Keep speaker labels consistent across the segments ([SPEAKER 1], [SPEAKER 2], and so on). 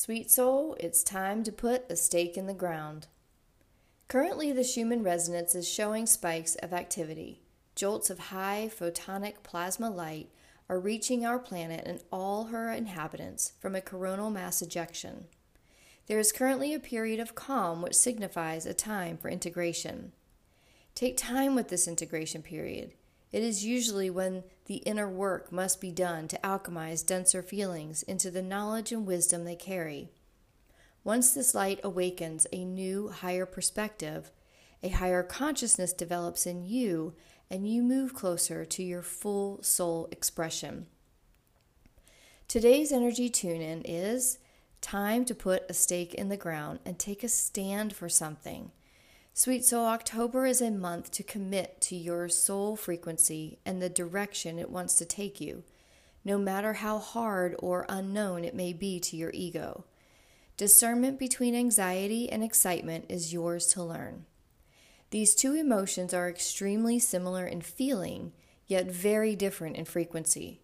[SPEAKER 1] Sweet soul, it's time to put a stake in the ground. Currently, the Schumann resonance is showing spikes of activity. Jolts of high photonic plasma light are reaching our planet and all her inhabitants from a coronal mass ejection. There is currently a period of calm which signifies a time for integration. Take time with this integration period. It is usually when the inner work must be done to alchemize denser feelings into the knowledge and wisdom they carry. Once this light awakens a new, higher perspective, a higher consciousness develops in you, and you move closer to your full soul expression. Today's energy tune in is time to put a stake in the ground and take a stand for something. Sweet Soul, October is a month to commit to your soul frequency and the direction it wants to take you, no matter how hard or unknown it may be to your ego. Discernment between anxiety and excitement is yours to learn. These two emotions are extremely similar in feeling, yet very different in frequency.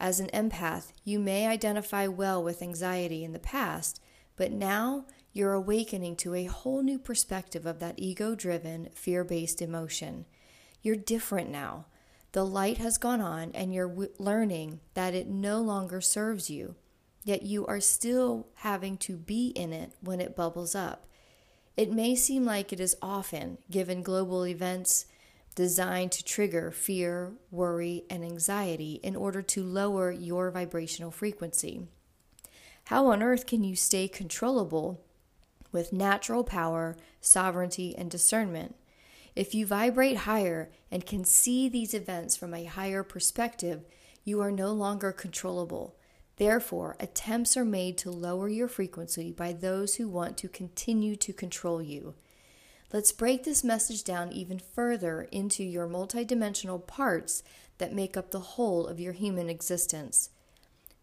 [SPEAKER 1] As an empath, you may identify well with anxiety in the past, but now you're awakening to a whole new perspective of that ego driven, fear based emotion. You're different now. The light has gone on, and you're w- learning that it no longer serves you, yet you are still having to be in it when it bubbles up. It may seem like it is often, given global events designed to trigger fear, worry, and anxiety in order to lower your vibrational frequency. How on earth can you stay controllable with natural power, sovereignty, and discernment. If you vibrate higher and can see these events from a higher perspective, you are no longer controllable. Therefore, attempts are made to lower your frequency by those who want to continue to control you. Let's break this message down even further into your multidimensional parts that make up the whole of your human existence.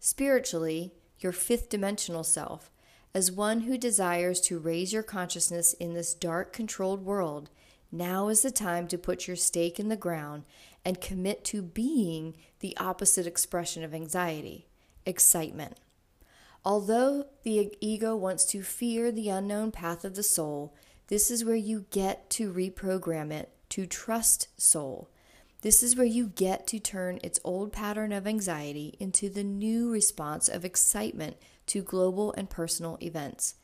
[SPEAKER 1] Spiritually, your fifth dimensional self, as one who desires to raise your consciousness in this dark, controlled world, now is the time to put your stake in the ground and commit to being the opposite expression of anxiety excitement. Although the ego wants to fear the unknown path of the soul, this is where you get to reprogram it to trust soul. This is where you get to turn its old pattern of anxiety into the new response of excitement to global and personal events.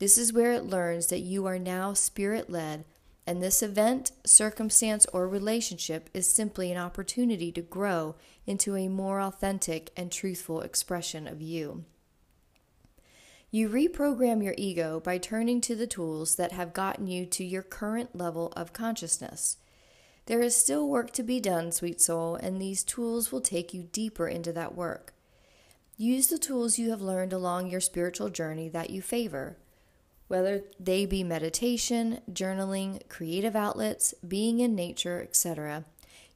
[SPEAKER 1] This is where it learns that you are now spirit led, and this event, circumstance, or relationship is simply an opportunity to grow into a more authentic and truthful expression of you. You reprogram your ego by turning to the tools that have gotten you to your current level of consciousness. There is still work to be done, sweet soul, and these tools will take you deeper into that work. Use the tools you have learned along your spiritual journey that you favor, whether they be meditation, journaling, creative outlets, being in nature, etc.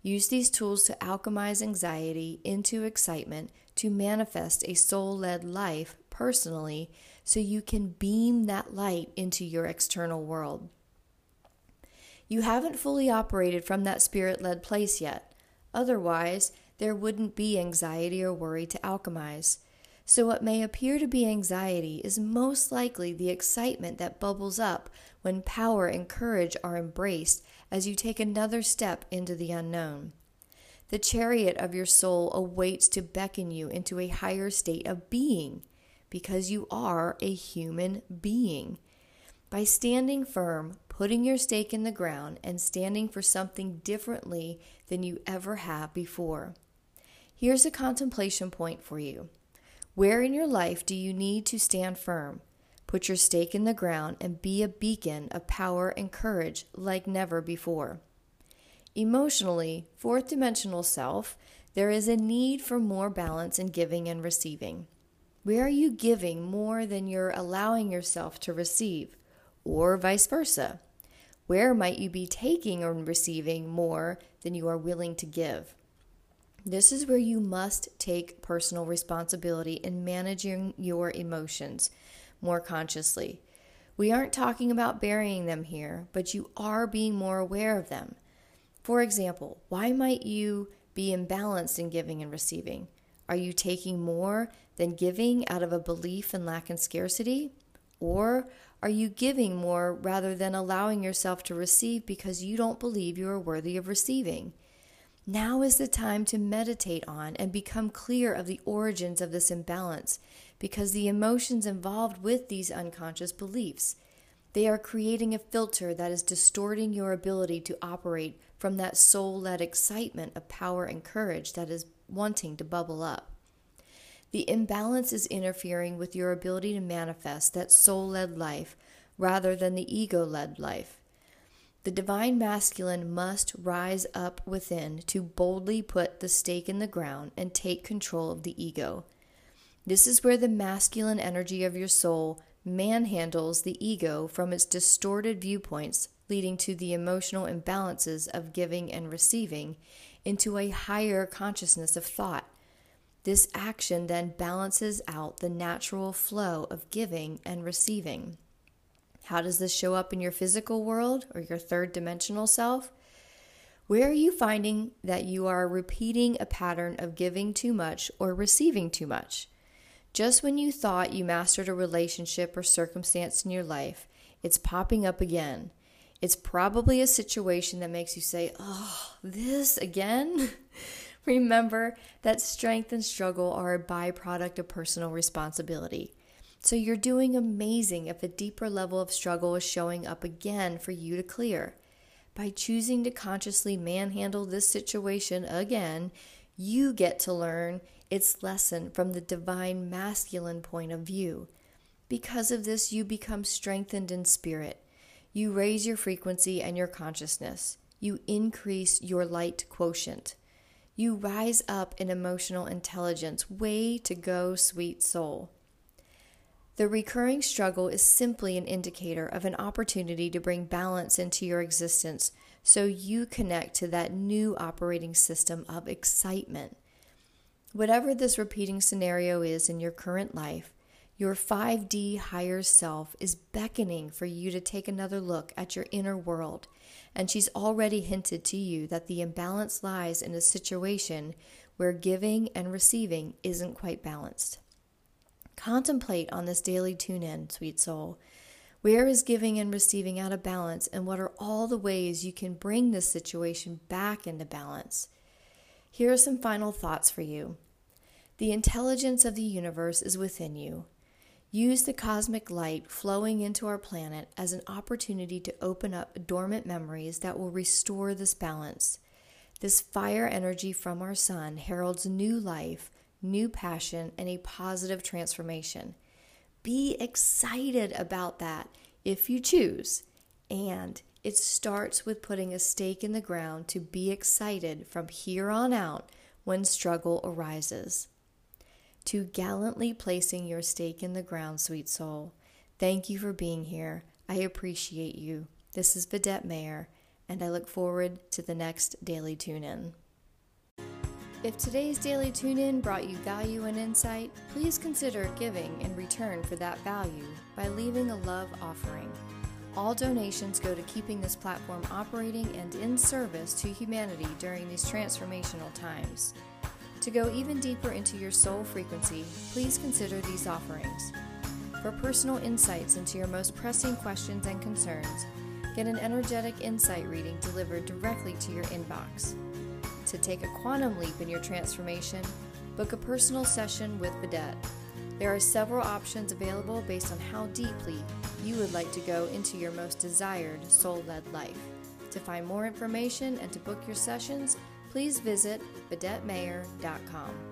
[SPEAKER 1] Use these tools to alchemize anxiety into excitement to manifest a soul led life personally so you can beam that light into your external world. You haven't fully operated from that spirit led place yet. Otherwise, there wouldn't be anxiety or worry to alchemize. So, what may appear to be anxiety is most likely the excitement that bubbles up when power and courage are embraced as you take another step into the unknown. The chariot of your soul awaits to beckon you into a higher state of being because you are a human being. By standing firm, putting your stake in the ground, and standing for something differently than you ever have before. Here's a contemplation point for you. Where in your life do you need to stand firm? Put your stake in the ground and be a beacon of power and courage like never before. Emotionally, fourth dimensional self, there is a need for more balance in giving and receiving. Where are you giving more than you're allowing yourself to receive, or vice versa? Where might you be taking or receiving more than you are willing to give? This is where you must take personal responsibility in managing your emotions more consciously. We aren't talking about burying them here, but you are being more aware of them. For example, why might you be imbalanced in giving and receiving? Are you taking more than giving out of a belief in lack and scarcity? Or are you giving more rather than allowing yourself to receive because you don't believe you are worthy of receiving? Now is the time to meditate on and become clear of the origins of this imbalance because the emotions involved with these unconscious beliefs. They are creating a filter that is distorting your ability to operate from that soul led excitement of power and courage that is wanting to bubble up. The imbalance is interfering with your ability to manifest that soul led life rather than the ego led life. The divine masculine must rise up within to boldly put the stake in the ground and take control of the ego. This is where the masculine energy of your soul manhandles the ego from its distorted viewpoints, leading to the emotional imbalances of giving and receiving into a higher consciousness of thought. This action then balances out the natural flow of giving and receiving. How does this show up in your physical world or your third dimensional self? Where are you finding that you are repeating a pattern of giving too much or receiving too much? Just when you thought you mastered a relationship or circumstance in your life, it's popping up again. It's probably a situation that makes you say, Oh, this again? Remember that strength and struggle are a byproduct of personal responsibility. So you're doing amazing if a deeper level of struggle is showing up again for you to clear. By choosing to consciously manhandle this situation again, you get to learn its lesson from the divine masculine point of view. Because of this, you become strengthened in spirit. You raise your frequency and your consciousness. You increase your light quotient. You rise up in emotional intelligence. Way to go, sweet soul. The recurring struggle is simply an indicator of an opportunity to bring balance into your existence so you connect to that new operating system of excitement. Whatever this repeating scenario is in your current life, your 5D higher self is beckoning for you to take another look at your inner world, and she's already hinted to you that the imbalance lies in a situation where giving and receiving isn't quite balanced. Contemplate on this daily tune in, sweet soul. Where is giving and receiving out of balance, and what are all the ways you can bring this situation back into balance? Here are some final thoughts for you. The intelligence of the universe is within you. Use the cosmic light flowing into our planet as an opportunity to open up dormant memories that will restore this balance. This fire energy from our sun heralds new life new passion, and a positive transformation. Be excited about that if you choose. And it starts with putting a stake in the ground to be excited from here on out when struggle arises. To gallantly placing your stake in the ground, sweet soul, thank you for being here. I appreciate you. This is Vidette Mayer, and I look forward to the next daily tune in. If today's daily tune in brought you value and insight, please consider giving in return for that value by leaving a love offering. All donations go to keeping this platform operating and in service to humanity during these transformational times. To go even deeper into your soul frequency, please consider these offerings. For personal insights into your most pressing questions and concerns, get an energetic insight reading delivered directly to your inbox to take a quantum leap in your transformation, book a personal session with Vidette. There are several options available based on how deeply you would like to go into your most desired soul led life. To find more information and to book your sessions, please visit VidetteMayer.com.